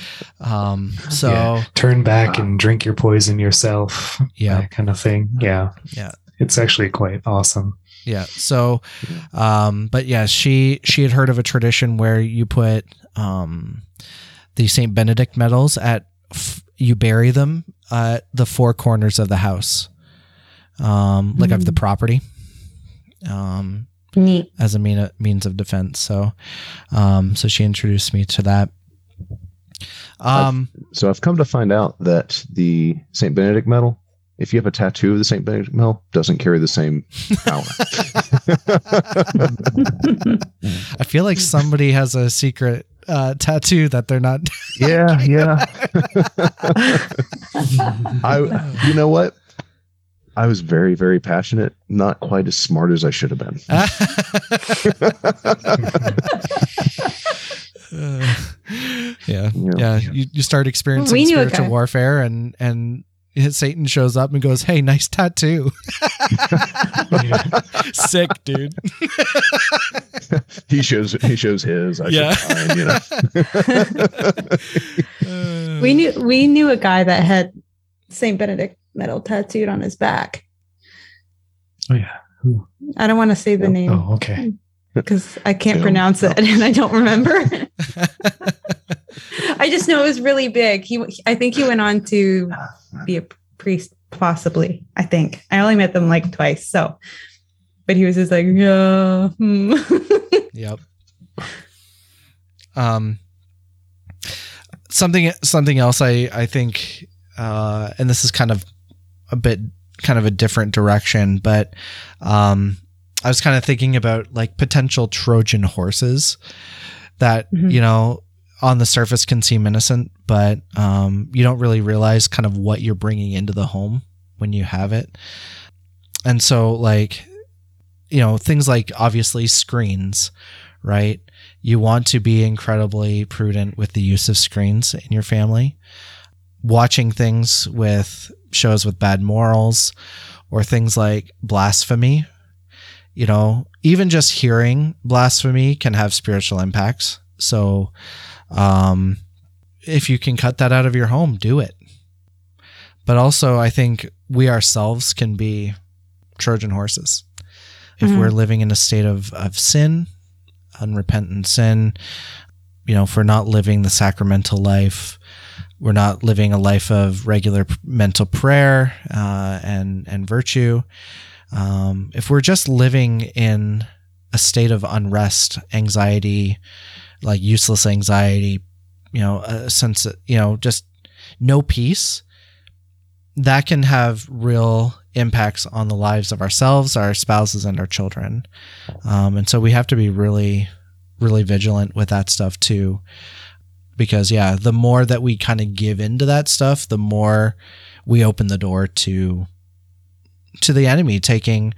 um so Yeah. Turn back and drink your poison yourself. yeah That kind of thing. Yeah. Yeah. It's actually quite awesome. Yeah so um but yeah she she had heard of a tradition where you put um the saint benedict medals at f- you bury them at the four corners of the house um like of the property um Neat. as a mean, means of defense so um so she introduced me to that um So I've come to find out that the Saint Benedict medal, if you have a tattoo of the Saint Benedict medal, doesn't carry the same power. I feel like somebody has a secret uh, tattoo that they're not. yeah, yeah. I, you know what? I was very, very passionate. Not quite as smart as I should have been. Uh, yeah, Yeah. yeah. You, you start experiencing We spiritual warfare, and and Satan shows up and goes, "Hey, nice tattoo." Sick, dude. he shows he shows his. I Yeah. yeah. Mine, you know. We knew we knew a guy that had Saint Benedict medal tattooed on his back. Oh yeah. I don't want to say the oh, name Oh, okay. because I can't Yeah. pronounce it and I don't remember. I just know it was really big. He, I think he went on to be a priest, possibly. I think I only met them like twice, so. But he was just like, yeah. hmm." Yep. Um, something something else I I think, uh, and this is kind of a bit kind of a different direction, but um, I was kind of thinking about like potential Trojan horses that Mhm. you know on the surface can seem innocent, but um, you don't really realize kind of what you're bringing into the home when you have it. And so, like, you know, things like obviously screens, right? You want to be incredibly prudent with the use of screens in your family. Watching things with shows with bad morals or things like blasphemy, you know, even just hearing blasphemy can have spiritual impacts. So, um, if you can cut that out of your home, do it. But also, I think we ourselves can be Trojan horses. If Mhm. we're living in a state of, of sin, unrepentant sin, you know, if we're not living the sacramental life, we're not living a life of regular mental prayer uh, and and virtue. Um, if we're just living in a state of unrest, anxiety, like useless anxiety, you know, a sense of, you know, just no peace, that can have real impacts on the lives of ourselves, our spouses, and our children. Um, and so we have to be really, really vigilant with that stuff too. Because, yeah, the more that we kind of give into that stuff, the more we open the door to to the enemy taking,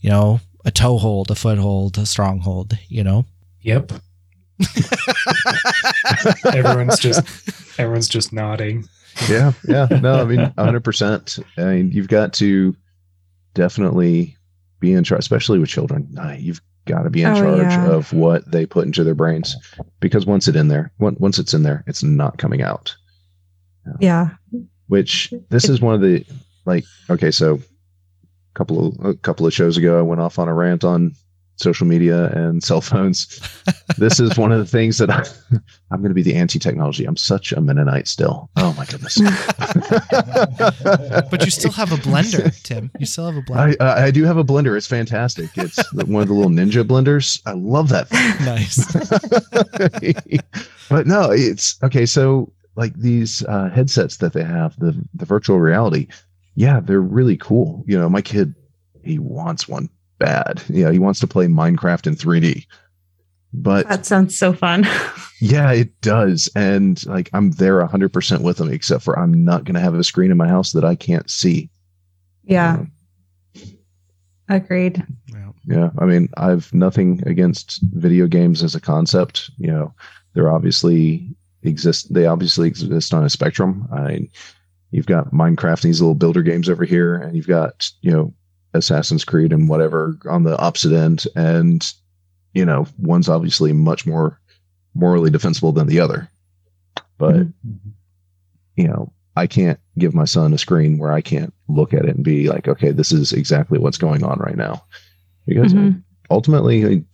you know, a toehold, a foothold, a stronghold, you know? Yep. everyone's just everyone's just nodding. yeah, yeah. No, I mean, 100%. I mean, you've got to definitely be in charge, especially with children. You've got to be in Oh, charge yeah. of what they put into their brains because once it in there, once it's in there, it's not coming out. Yeah. Which this is one of the like. Okay, so a couple of a couple of shows ago, I went off on a rant on social media and cell phones. this is one of the things that I, I'm going to be the anti-technology. I'm such a Mennonite still. Oh my goodness. But you still have a blender, Tim. You still have a blender. I, I I do have a blender. It's fantastic. It's one of the little ninja blenders. I love that. thing. nice. but no, it's okay. So like these uh, headsets that they have, the the virtual reality, yeah, they're really cool. You know, my kid, he wants one bad. Yeah, he wants to play Minecraft in 3D. But That sounds so fun. yeah, it does. And like I'm there 100% with him, except for I'm not going to have a screen in my house that I can't see. yeah. Um, Agreed. Yeah. Yeah, I mean, I've nothing against video games as a concept. You know, they're obviously exist. They obviously exist on a spectrum. I mean, you've got Minecraft, and these little builder games over here, and you've got you know Assassin's Creed and whatever on the opposite end, and you know, one's obviously much more morally defensible than the other. But Mhm. you know, I can't give my son a screen where I can't look at it and be like, okay, this is exactly what's going on right now. Because Mhm. ultimately,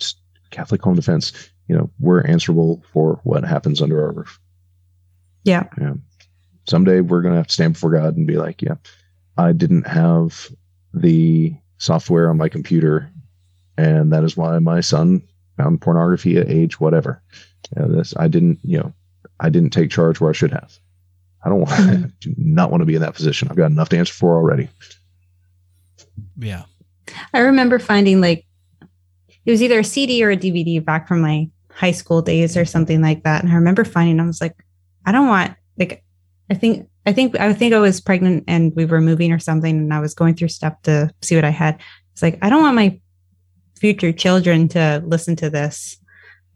Catholic home defense, you know, we're answerable for what happens under our roof. Yeah. Yeah. Someday we're going to have to stand before God and be like, yeah, I didn't have the software on my computer. And that is why my son found pornography at age whatever. You know, this, I didn't, you know, I didn't take charge where I should have. I don't want, Mhm. do not want to be in that position. I've got enough to answer for already. Yeah. I remember finding like it was either a CD or a DVD back from my high school days or something like that. And I remember finding I was like, I don't want like I think I think I think I was pregnant and we were moving or something and I was going through stuff to see what I had. It's like I don't want my future children to listen to this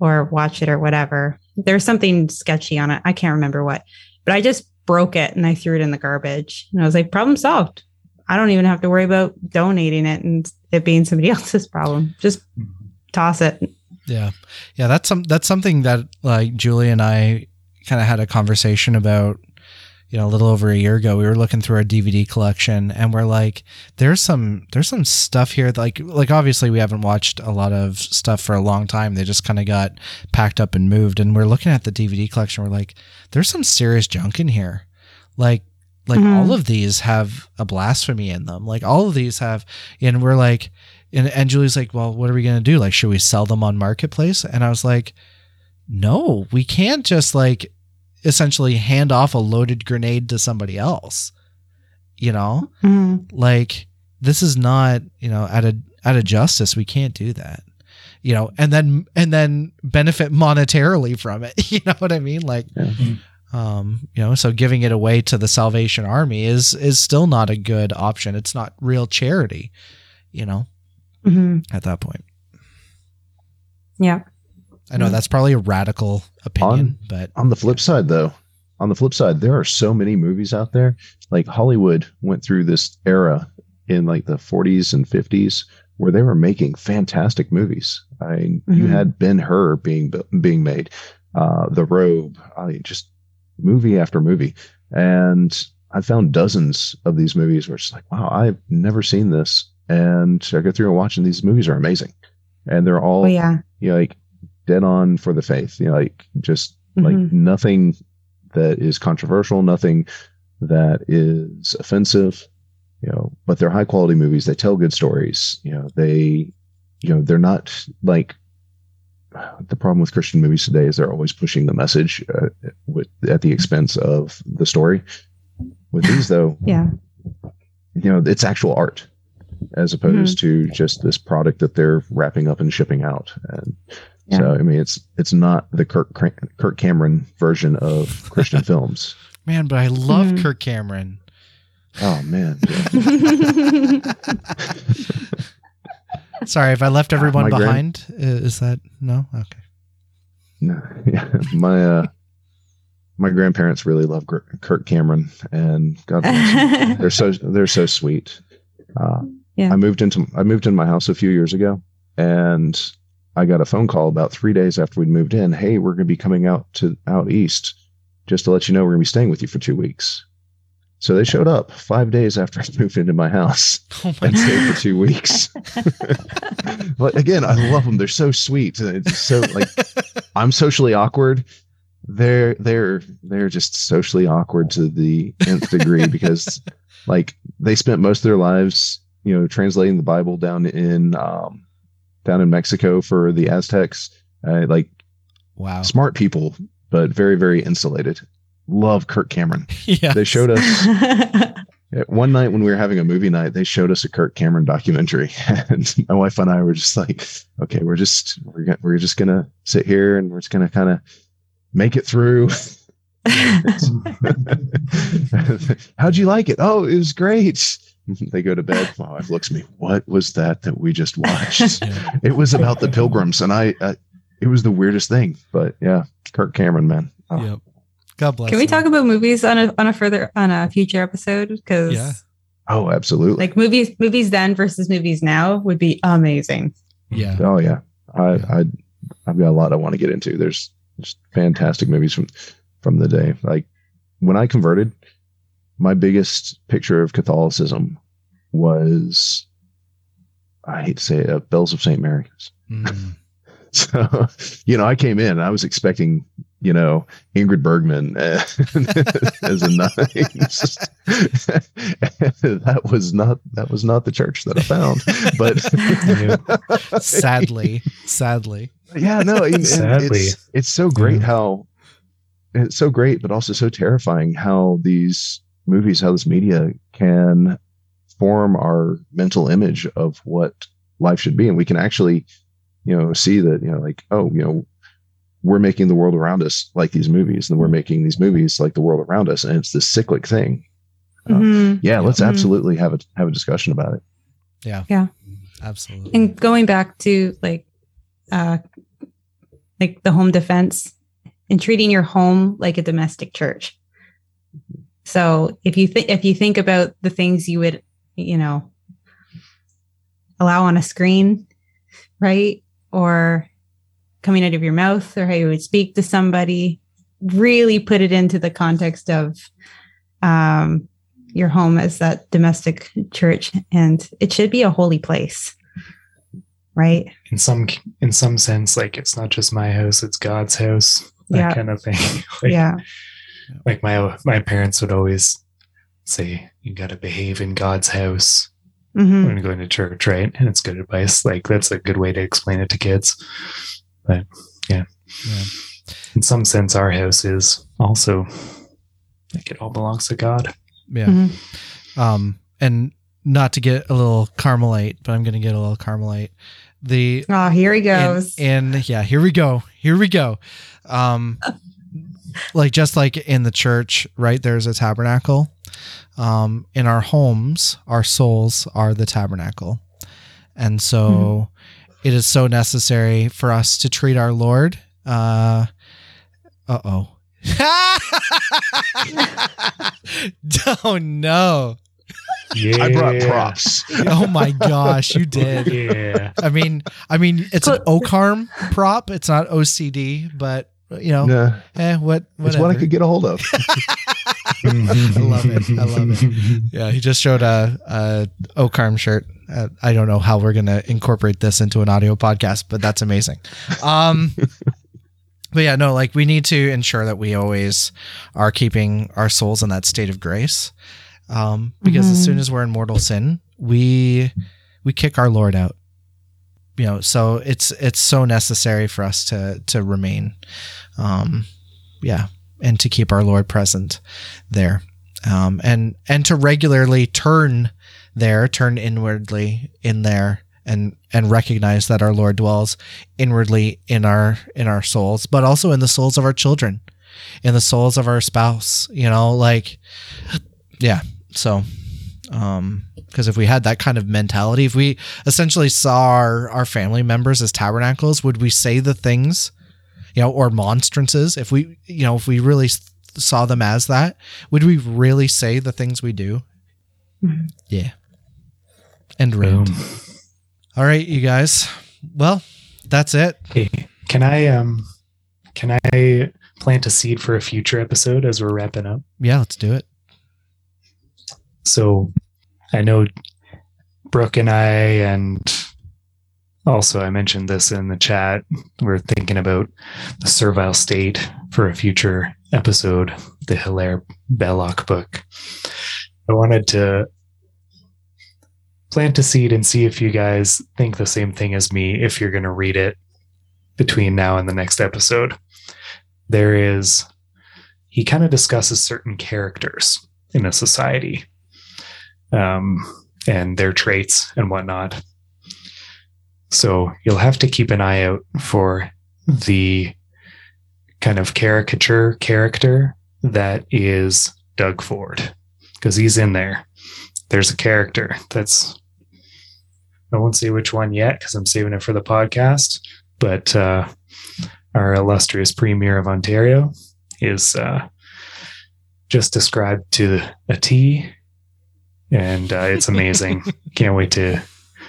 or watch it or whatever. There's something sketchy on it. I can't remember what. But I just broke it and I threw it in the garbage. And I was like, problem solved. I don't even have to worry about donating it and it being somebody else's problem. Just toss it. Yeah. Yeah, that's some that's something that like Julie and I kind of had a conversation about you know a little over a year ago. We were looking through our DVD collection and we're like there's some there's some stuff here that, like like obviously we haven't watched a lot of stuff for a long time. They just kind of got packed up and moved and we're looking at the DVD collection we're like there's some serious junk in here. Like like Mhm. all of these have a blasphemy in them. Like all of these have and we're like and, and Julie's like, well, what are we going to do? Like, should we sell them on marketplace? And I was like, no, we can't just like essentially hand off a loaded grenade to somebody else. You know, Mhm. like this is not, you know, out of out of justice, we can't do that. You know, and then and then benefit monetarily from it. You know what I mean? Like, Yeah. um, you know, so giving it away to the Salvation Army is is still not a good option. It's not real charity. You know, Mhm. at that point. Yeah. I know Mm. that's probably a radical opinion, but On the flip side, though, on the flip side, there are so many movies out there. Like Hollywood went through this era in like the 40s and 50s where they were making fantastic movies. I mean, you Mhm. had Ben Hur being being made, uh, The Robe. I mean, just movie after movie. And I found dozens of these movies where it's like, wow, I've never seen this. And I go through and watching these movies are amazing. And they're all Oh yeah. you know, like dead on for the faith. You know, like just like Mhm. nothing that is controversial, nothing that is offensive. You know, but they're high quality movies. They tell good stories. You know, they, you know, they're not like the problem with Christian movies today is they're always pushing the message uh, with at the expense of the story. With these, though, Yeah. you know, it's actual art as opposed to just this product that they're wrapping up and shipping out. And Yeah. so, I mean, it's it's not the Kirk Kirk Cameron version of Christian films. Man, but I love Mhm. Kirk Cameron. Oh man, yeah. Sorry if I left everyone my behind. I- Is that no? Okay. No, yeah. my uh, my grandparents really love Kirk Cameron, and God bless them. they're so they're so sweet. Uh, Yeah. I moved into I moved in my house a few years ago, and I got a phone call about three days after we'd moved in. Hey, we're going to be coming out to out east, just to let you know we're going to be staying with you for two weeks. So they showed up five days after I moved into my house Oh my and stayed for two weeks. but again, I love them. They're so sweet. It's so like I'm socially awkward. They're they're they're just socially awkward to the nth degree because like they spent most of their lives, you know, translating the Bible down in um, down in Mexico for the Aztecs. Uh, like Wow. smart people, but very very insulated. Love Kirk Cameron. Yeah. They showed us one night when we were having a movie night, they showed us a Kirk Cameron documentary, and my wife and I were just like, "Okay, we're just we're go- we're just gonna sit here and we're just gonna kind of make it through." How'd you like it? Oh, it was great. They go to bed. My wife looks at me. What was that that we just watched? Yeah. it was about the Pilgrims, and I, uh, it was the weirdest thing. But yeah, Kirk Cameron, man. Oh, Yep. God bless. Can we him. talk about movies on a on a further on a future episode? Because Yeah. oh, absolutely. like movies movies then versus movies now would be amazing. Yeah. Oh yeah, I, Yeah. I I've got a lot I want to get into. There's just fantastic movies from from the day. Like when I converted, my biggest picture of Catholicism was I hate to say it, uh, Bells of St. Mary's. Mm. So you know, I came in, I was expecting you know Ingrid Bergman uh, as a nun. that was not that was not the church that I found, but Sadly. Sadly. yeah no and- and Sadly. it's, it's so great Yeah. how it's so great but also so terrifying how these movies how this media can form our mental image of what life should be and we can actually you know see that you know like oh you know we're making the world around us like these movies and we're making these movies like the world around us and it's this cyclic thing Uh, Mhm. yeah let's Mhm. absolutely have a have a discussion about it Yeah. Yeah. Absolutely. And going back to like uh like the home defense and treating your home like a domestic church. So if you think if you think about the things you would, you know, allow on a screen, right? Or coming out of your mouth or how you would speak to somebody, really put it into the context of um your home as that domestic church and it should be a holy place right in some in some sense, like it's not just my house; it's God's house. That Yeah. kind of thing. like, yeah like my my parents would always say, "You got to behave in God's house Mhm. when going to church, right?" And it's good advice. Like that's a good way to explain it to kids. But yeah, Yeah. in some sense, our house is also like it all belongs to God. Yeah. Mhm. Um, and not to get a little Carmelite, but I'm going to get a little Carmelite. The oh here he goes And, yeah, here we go. Here we go. Um, like just like in the church, right? There's a tabernacle. Um, in our homes, our souls are the tabernacle, and so it is so necessary for us to treat our Lord. Uh oh. oh no. Yeah, i brought props Oh my gosh, you did. Yeah, I mean, I mean, it's an OCARM prop. It's not OCD, but you know, Nah, eh, what? it's Whatever. what I could get a hold of. I love it. I love it. Yeah, he just showed a, a OCARM shirt. Uh, I don't know how we're gonna incorporate this into an audio podcast, but that's amazing. Um, but yeah, no, like we need to ensure that we always are keeping our souls in that state of grace, um, because as Mhm. soon as we're in mortal sin, we we kick our Lord out. You know, so it's it's so necessary for us to to remain, um, yeah, and to keep our Lord present there um, and and to regularly turn there, turn inwardly in there, and and recognize that our Lord dwells inwardly in our in our souls, but also in the souls of our children, in the souls of our spouse. You know, like yeah. So, um, because if we had that kind of mentality, if we essentially saw our our family members as tabernacles, would we say the things? You know, or monstrances. If we, you know, if we really s- saw them as that, would we really say the things we do? Mhm. Yeah. And Boom. All right, you guys. Well, that's it. Hey, can I um can I plant a seed for a future episode as we're wrapping up? Yeah, let's do it. So I know Brooke and I and also I mentioned this in the chat. We're thinking about the servile state for a future episode, the Hilaire Belloc book. I wanted to plant a seed and see if you guys think the same thing as me if you're going to read it between now and the next episode. There is, he kind of discusses certain characters in a society um, and their traits and whatnot. So you'll have to keep an eye out for the kind of caricature character that is Doug Ford because he's in there. There's a character that's I won't say which one yet because I'm saving it for the podcast, but uh, our illustrious premier of Ontario is uh, just described to a T, and uh, it's amazing. Can't wait to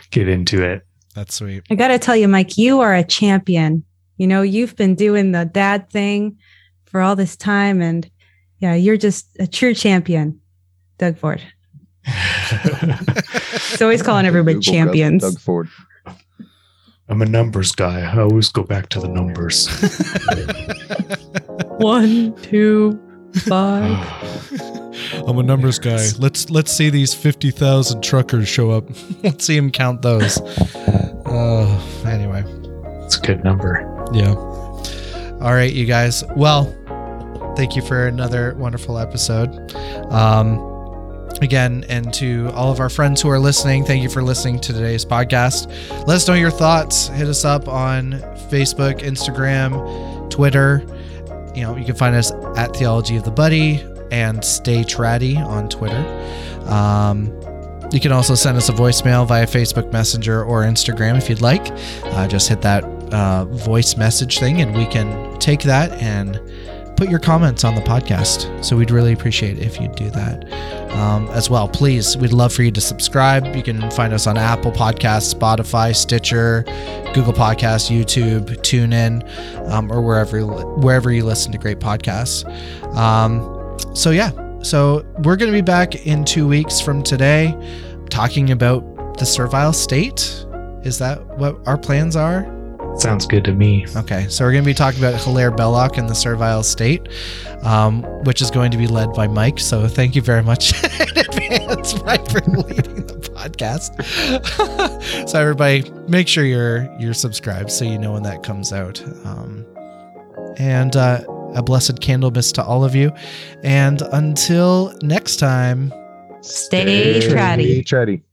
get into it. That's sweet. I got to tell you, Mike, you are a champion. You know, you've been doing the dad thing for all this time. And yeah, you're just a true champion, Doug Ford. He's always calling everybody Google champions. Doug Ford. I'm a numbers guy. I always go back to the oh, numbers. One, two, five. I'm a numbers guy. Let's let's see these fifty thousand truckers show up. let's see him count those. Uh, anyway, It's a good number. yeah. All right, you guys. Well, thank you for another wonderful episode. Um, again, and to all of our friends who are listening, thank you for listening to today's podcast. Let us know your thoughts. Hit us up on Facebook, Instagram, Twitter. You know, you can find us at Theology of the Buddy and Stay Tratty on Twitter. Um, you can also send us a voicemail via Facebook Messenger or Instagram if you'd like. Uh, just hit that uh, voice message thing, and we can take that and put your comments on the podcast. So we'd really appreciate if you'd do that um, as well. Please, we'd love for you to subscribe. You can find us on Apple Podcasts, Spotify, Stitcher, Google Podcasts, YouTube, TuneIn, um, or wherever wherever you listen to great podcasts. Um, so yeah, so we're going to be back in two weeks from today, talking about the servile state. Is that what our plans are? Sounds good to me. Okay, so we're going to be talking about Hilaire Belloc and the servile state, um, which is going to be led by Mike. So thank you very much in advance, Mike, for leading the podcast. so everybody, make sure you're you're subscribed so you know when that comes out. Um, and uh, a blessed Candlemas to all of you. And until next time. Stay tratty. Tratty.